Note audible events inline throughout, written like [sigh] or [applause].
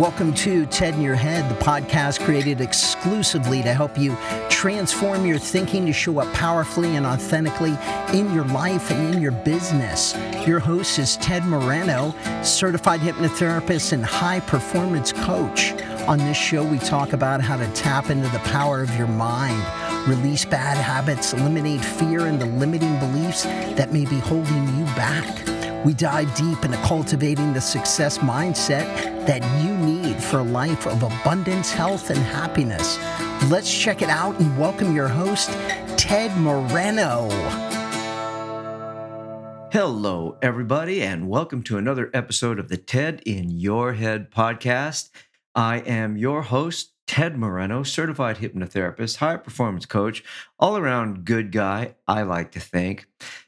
Welcome to TED in Your Head, the podcast created exclusively to help you transform your thinking to show up powerfully and authentically in your life and in your business. Your host is Ted Moreno, certified hypnotherapist and high performance coach. On this show, we talk about how to tap into the power of your mind, release bad habits, eliminate fear and the limiting beliefs that may be holding you back. We dive deep into cultivating the success mindset that you need for a life of abundance, health, and happiness. Let's check it out and welcome your host, Ted Moreno. Hello, everybody, and welcome to another episode of the TED in Your Head podcast. I am your host, Ted Moreno, certified hypnotherapist, high performance coach, all around good guy, I like to think.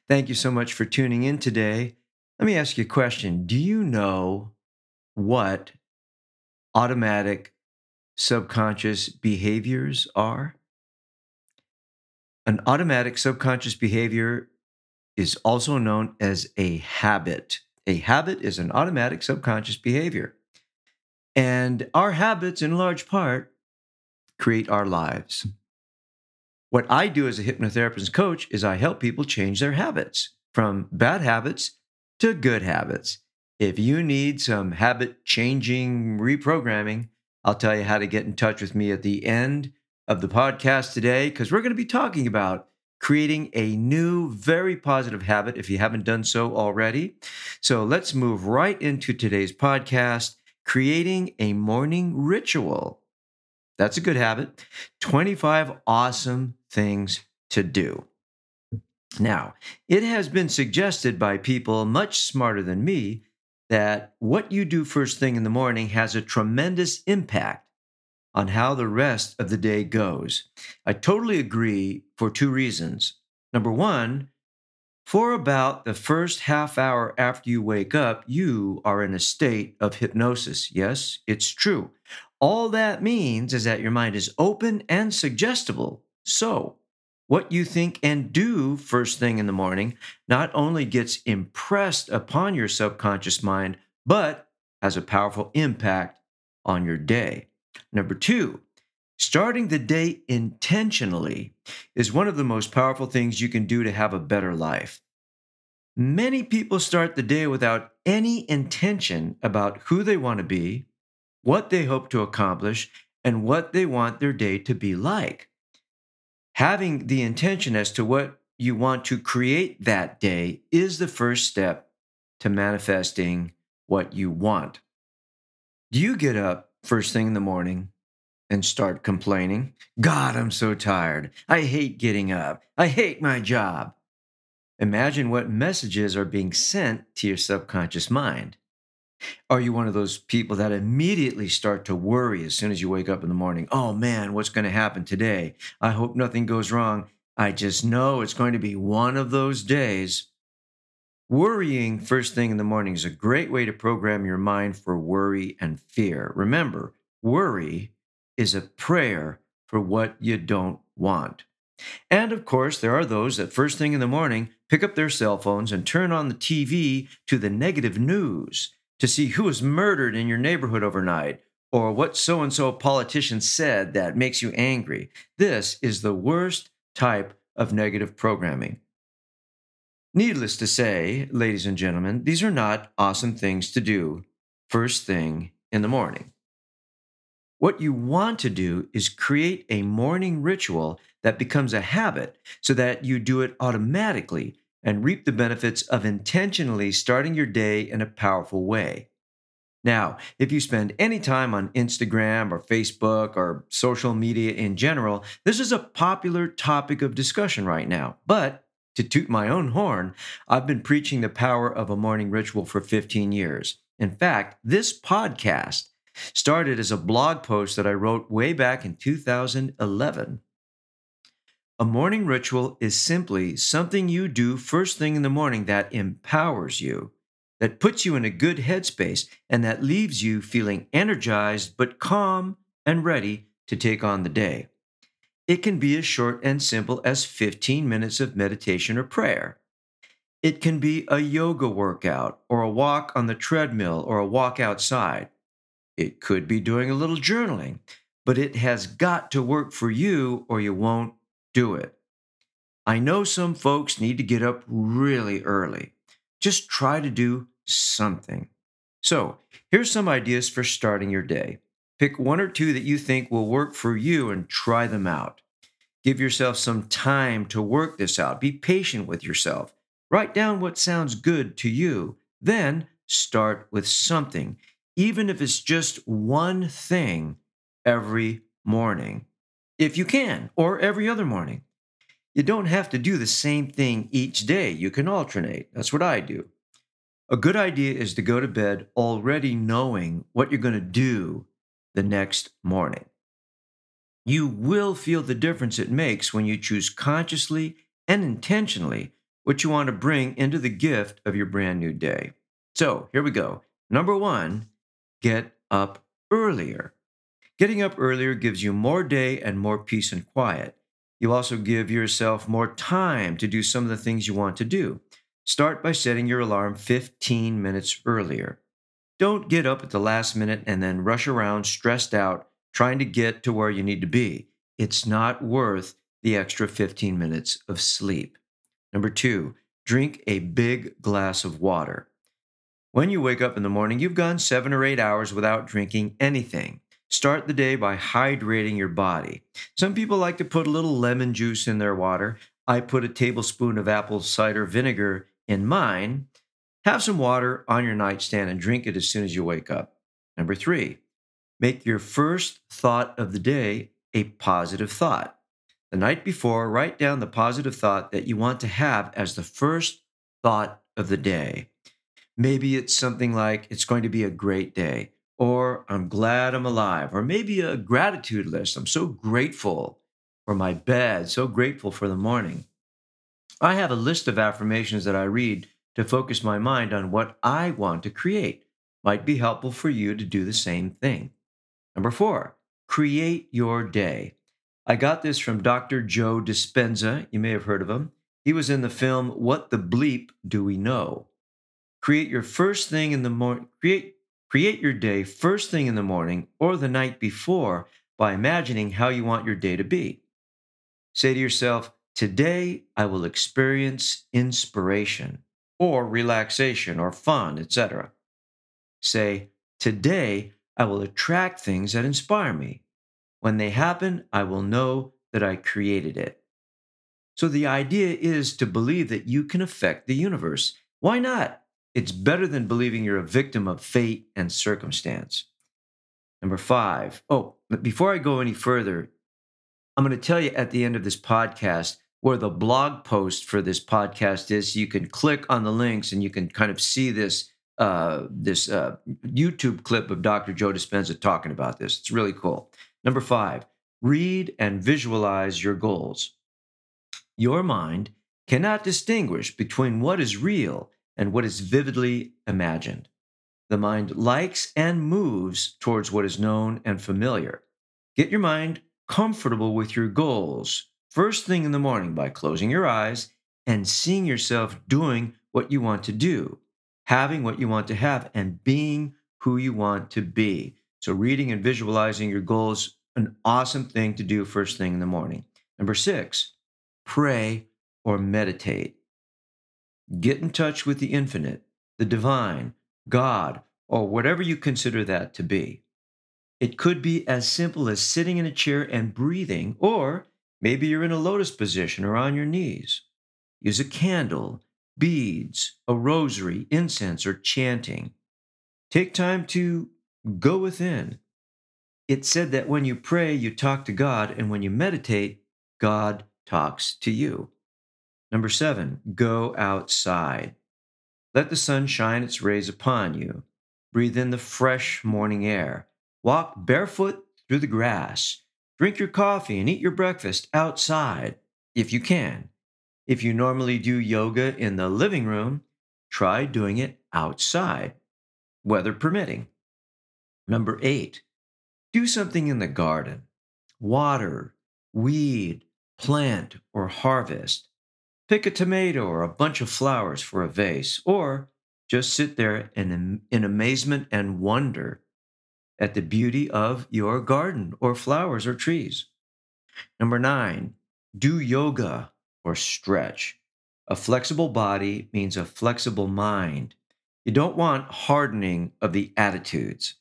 Thank you so much for tuning in today. Let me ask you a question. Do you know what automatic subconscious behaviors are? An automatic subconscious behavior is also known as a habit. A habit is an automatic subconscious behavior. And our habits, in large part, create our lives. What I do as a hypnotherapist coach is I help people change their habits from bad habits to good habits. If you need some habit changing reprogramming, I'll tell you how to get in touch with me at the end of the podcast today because we're going to be talking about creating a new, very positive habit if you haven't done so already. So let's move right into today's podcast creating a morning ritual. That's a good habit. 25 awesome things to do. Now, it has been suggested by people much smarter than me that what you do first thing in the morning has a tremendous impact on how the rest of the day goes. I totally agree for two reasons. Number one, for about the first half hour after you wake up, you are in a state of hypnosis. Yes, it's true. All that means is that your mind is open and suggestible. So, what you think and do first thing in the morning not only gets impressed upon your subconscious mind, but has a powerful impact on your day. Number two, starting the day intentionally is one of the most powerful things you can do to have a better life. Many people start the day without any intention about who they want to be, what they hope to accomplish, and what they want their day to be like having the intention as to what you want to create that day is the first step to manifesting what you want. Do you get up first thing in the morning and start complaining? God, I'm so tired. I hate getting up. I hate my job. Imagine what messages are being sent to your subconscious mind. Are you one of those people that immediately start to worry as soon as you wake up in the morning? Oh man, what's going to happen today? I hope nothing goes wrong. I just know it's going to be one of those days. Worrying first thing in the morning is a great way to program your mind for worry and fear. Remember, worry is a prayer for what you don't want. And of course, there are those that first thing in the morning pick up their cell phones and turn on the TV to the negative news to see who was murdered in your neighborhood overnight or what so and so politician said that makes you angry. This is the worst type of negative programming. Needless to say, ladies and gentlemen, these are not awesome things to do first thing in the morning. What you want to do is create a morning ritual that becomes a habit so that you do it automatically and reap the benefits of intentionally starting your day in a powerful way. Now, if you spend any time on Instagram or Facebook or social media in general, this is a popular topic of discussion right now. But to toot my own horn, I've been preaching the power of a morning ritual for 15 years. In fact, this podcast started as a blog post that I wrote way back in 2011 a morning ritual is simply something you do first thing in the morning that empowers you, that puts you in a good headspace, and that leaves you feeling energized but calm and ready to take on the day. It can be as short and simple as 15 minutes of meditation or prayer. It can be a yoga workout or a walk on the treadmill or a walk outside. It could be doing a little journaling, but it has got to work for you or you won't do it. I know some folks need to get up really early. Just try to do something. So, here's some ideas for starting your day. Pick one or two that you think will work for you and try them out. Give yourself some time to work this out. Be patient with yourself. Write down what sounds good to you. Then start with something, even if it's just one thing every morning, if you can, or every other morning. You don't have to do the same thing each day. You can alternate. That's what I do. A good idea is to go to bed already knowing what you're going to do the next morning. You will feel the difference it makes when you choose consciously and intentionally what you want to bring into the gift of your brand new day. So here we go. Number one, get up earlier. Getting up earlier gives you more day and more peace and quiet. You also give yourself more time to do some of the things you want to do. Start by setting your alarm 15 minutes earlier. Don't get up at the last minute and then rush around stressed out trying to get to where you need to be. It's not worth the extra 15 minutes of sleep. Number two, drink a big glass of water. When you wake up in the morning, you've gone seven or eight hours without drinking anything. Start the day by hydrating your body. Some people like to put a little lemon juice in their water. I put a tablespoon of apple cider vinegar in mine. Have some water on your nightstand and drink it as soon as you wake up. Number three, make your first thought of the day a positive thought. The night before, write down the positive thought that you want to have as the first thought of the day. Maybe it's something like, it's going to be a great day, or I'm glad I'm alive, or maybe a gratitude list. I'm so grateful for my bed, so grateful for the morning. I have a list of affirmations that I read to focus my mind on what I want to create. Might be helpful for you to do the same thing. Number four, create your day. I got this from Dr. Joe Dispenza. You may have heard of him. He was in the film What the Bleep Do We Know? Create your first thing in the morning, create, create your day first thing in the morning or the night before by imagining how you want your day to be. Say to yourself, Today I will experience inspiration or relaxation or fun, etc. Say, Today I will attract things that inspire me. When they happen, I will know that I created it. So the idea is to believe that you can affect the universe. Why not? It's better than believing you're a victim of fate and circumstance. Number five. Oh, before I go any further, I'm going to tell you at the end of this podcast where the blog post for this podcast is. you can click on the links and you can kind of see this uh, this uh, YouTube clip of Dr. Joe Dispenza talking about this. It's really cool. Number five, read and visualize your goals. Your mind cannot distinguish between what is real and what is vividly imagined. The mind likes and moves towards what is known and familiar. Get your mind comfortable with your goals first thing in the morning by closing your eyes and seeing yourself doing what you want to do, having what you want to have, and being who you want to be. So, reading and visualizing your goals, an awesome thing to do first thing in the morning. Number six, pray or meditate. Get in touch with the infinite, the divine, God, or whatever you consider that to be. It could be as simple as sitting in a chair and breathing, or Maybe you're in a lotus position or on your knees. Use a candle, beads, a rosary, incense, or chanting. Take time to go within. It's said that when you pray, you talk to God, and when you meditate, God talks to you. Number seven, go outside. Let the sun shine its rays upon you. Breathe in the fresh morning air. Walk barefoot through the grass. Drink your coffee and eat your breakfast outside if you can. If you normally do yoga in the living room, try doing it outside, weather permitting. Number eight, do something in the garden. Water, weed, plant, or harvest. Pick a tomato or a bunch of flowers for a vase, or just sit there in, in amazement and wonder at the beauty of your garden or flowers or trees. Number nine, do yoga or stretch. A flexible body means a flexible mind. You don't want hardening of the attitudes.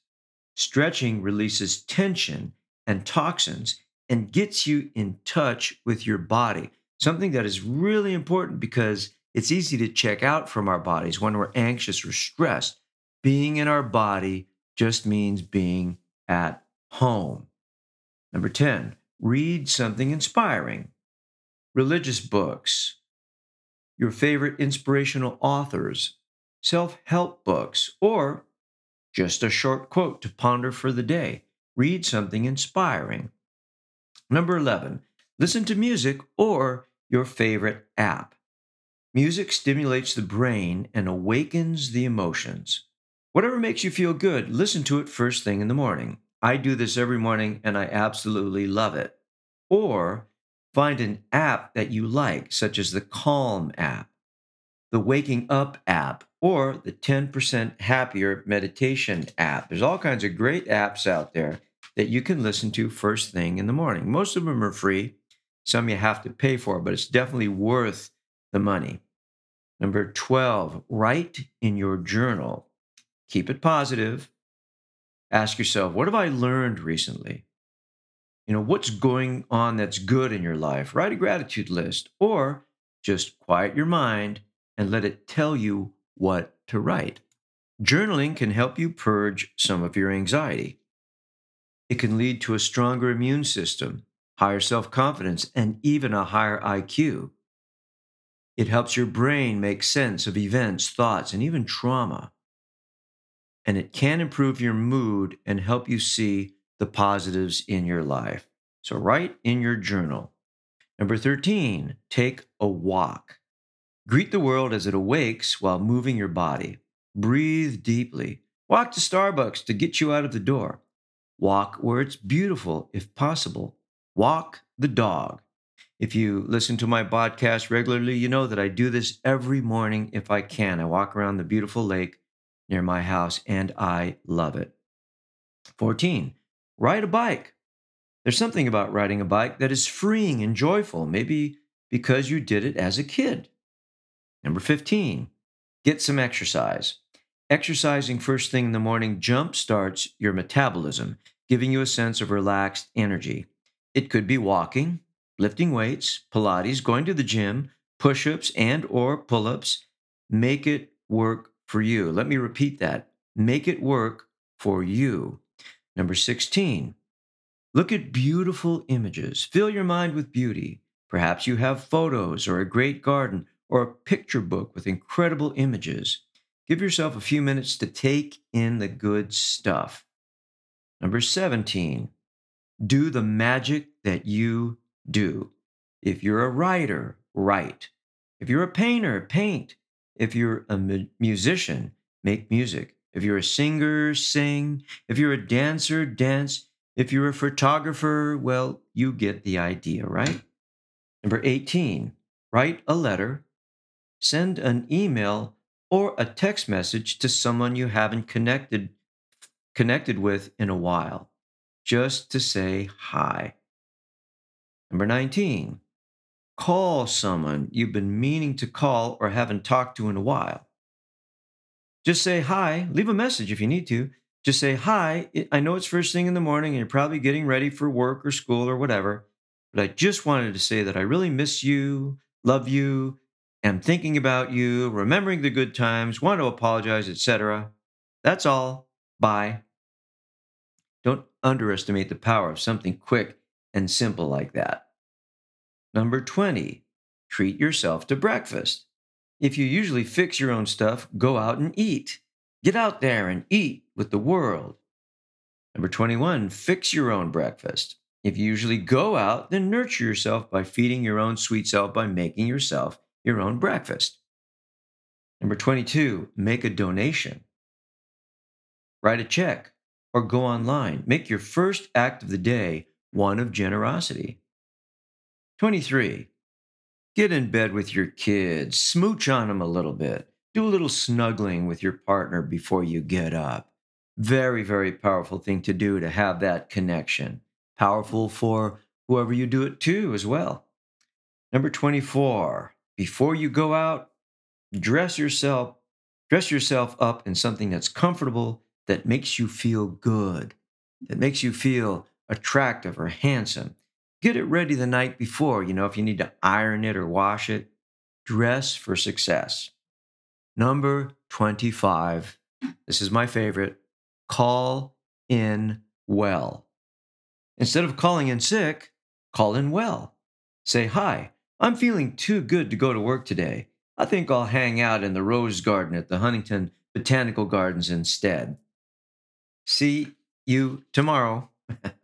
Stretching releases tension and toxins and gets you in touch with your body, something that is really important because it's easy to check out from our bodies when we're anxious or stressed. Being in our body just means being at home. Number 10, read something inspiring. Religious books, your favorite inspirational authors, self help books, or just a short quote to ponder for the day. Read something inspiring. Number 11, listen to music or your favorite app. Music stimulates the brain and awakens the emotions. Whatever makes you feel good, listen to it first thing in the morning. I do this every morning and I absolutely love it. Or find an app that you like, such as the Calm app, the Waking Up app, or the 10% Happier meditation app. There's all kinds of great apps out there that you can listen to first thing in the morning. Most of them are free, some you have to pay for, but it's definitely worth the money. Number 12, write in your journal. Keep it positive. Ask yourself, what have I learned recently? You know, what's going on that's good in your life? Write a gratitude list or just quiet your mind and let it tell you what to write. Journaling can help you purge some of your anxiety. It can lead to a stronger immune system, higher self confidence, and even a higher IQ. It helps your brain make sense of events, thoughts, and even trauma. And it can improve your mood and help you see the positives in your life. So, write in your journal. Number 13, take a walk. Greet the world as it awakes while moving your body. Breathe deeply. Walk to Starbucks to get you out of the door. Walk where it's beautiful, if possible. Walk the dog. If you listen to my podcast regularly, you know that I do this every morning if I can. I walk around the beautiful lake near my house and I love it. 14. Ride a bike. There's something about riding a bike that is freeing and joyful, maybe because you did it as a kid. Number 15. Get some exercise. Exercising first thing in the morning jump starts your metabolism, giving you a sense of relaxed energy. It could be walking, lifting weights, Pilates, going to the gym, push-ups and or pull-ups. Make it work for you. Let me repeat that. Make it work for you. Number 16. Look at beautiful images. Fill your mind with beauty. Perhaps you have photos or a great garden or a picture book with incredible images. Give yourself a few minutes to take in the good stuff. Number 17. Do the magic that you do. If you're a writer, write. If you're a painter, paint. If you're a mu- musician, make music. If you're a singer, sing. If you're a dancer, dance. If you're a photographer, well, you get the idea, right? Number 18, write a letter, send an email or a text message to someone you haven't connected connected with in a while, just to say hi. Number 19, call someone you've been meaning to call or haven't talked to in a while. Just say hi, leave a message if you need to. Just say, Hi, I know it's first thing in the morning and you're probably getting ready for work or school or whatever, but I just wanted to say that I really miss you, love you, am thinking about you, remembering the good times, want to apologize, etc. That's all. Bye. Underestimate the power of something quick and simple like that. Number 20, treat yourself to breakfast. If you usually fix your own stuff, go out and eat. Get out there and eat with the world. Number 21, fix your own breakfast. If you usually go out, then nurture yourself by feeding your own sweet self by making yourself your own breakfast. Number 22, make a donation. Write a check or go online. Make your first act of the day one of generosity. 23. Get in bed with your kids, smooch on them a little bit, do a little snuggling with your partner before you get up. Very, very powerful thing to do to have that connection. Powerful for whoever you do it to as well. Number 24, before you go out, dress yourself dress yourself up in something that's comfortable that makes you feel good, that makes you feel attractive or handsome. Get it ready the night before, you know, if you need to iron it or wash it. Dress for success. Number 25. This is my favorite. Call in well. Instead of calling in sick, call in well. Say, Hi, I'm feeling too good to go to work today. I think I'll hang out in the Rose Garden at the Huntington Botanical Gardens instead. See you tomorrow.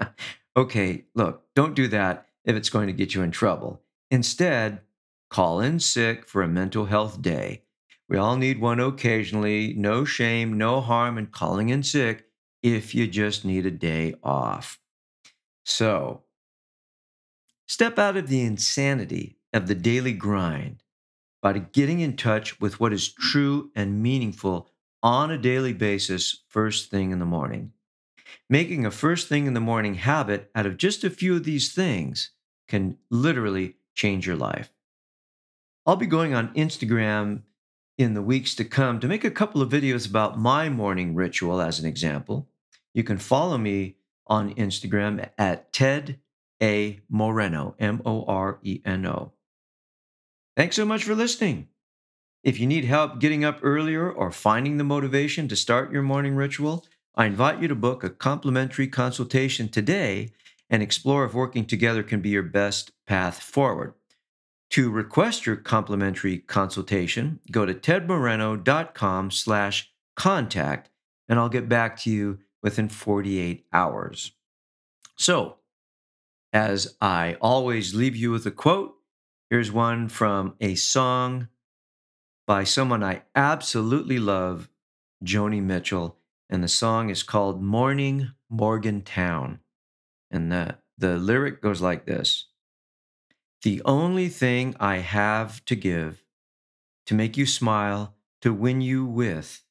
[laughs] okay, look, don't do that if it's going to get you in trouble. Instead, call in sick for a mental health day. We all need one occasionally. No shame, no harm in calling in sick if you just need a day off. So, step out of the insanity of the daily grind by getting in touch with what is true and meaningful on a daily basis first thing in the morning. Making a first thing in the morning habit out of just a few of these things can literally change your life. I'll be going on Instagram in the weeks to come to make a couple of videos about my morning ritual as an example. You can follow me on Instagram at Ted A. Moreno, M O R E N O. Thanks so much for listening. If you need help getting up earlier or finding the motivation to start your morning ritual, I invite you to book a complimentary consultation today and explore if working together can be your best path forward. To request your complimentary consultation, go to tedmoreno.com slash contact, and I'll get back to you within 48 hours. So, as I always leave you with a quote, here's one from a song by someone I absolutely love, Joni Mitchell, and the song is called Morning Morgantown. And the, the lyric goes like this the only thing I have to give, to make you smile, to win you with,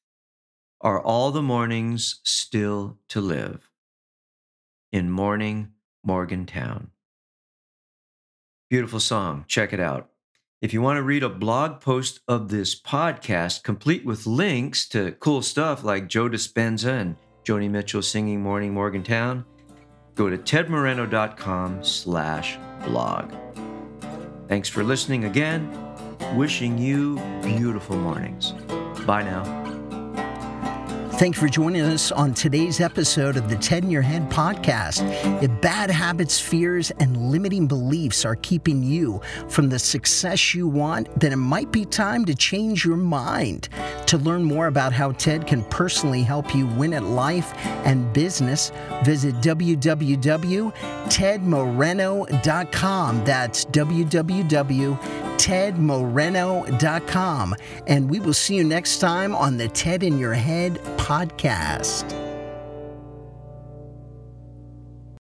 are all the mornings still to live in morning Morgantown. Beautiful song. Check it out. If you want to read a blog post of this podcast, complete with links to cool stuff like Joe Dispenza and Joni Mitchell singing Morning Morgantown, go to tedmoreno.com slash blog. Thanks for listening again. Wishing you beautiful mornings. Bye now. Thanks for joining us on today's episode of the TED in Your Head podcast. If bad habits, fears, and limiting beliefs are keeping you from the success you want, then it might be time to change your mind. To learn more about how TED can personally help you win at life and business, visit www.tedmoreno.com. That's www tedmoreno.com. And we will see you next time on the TED in Your Head podcast.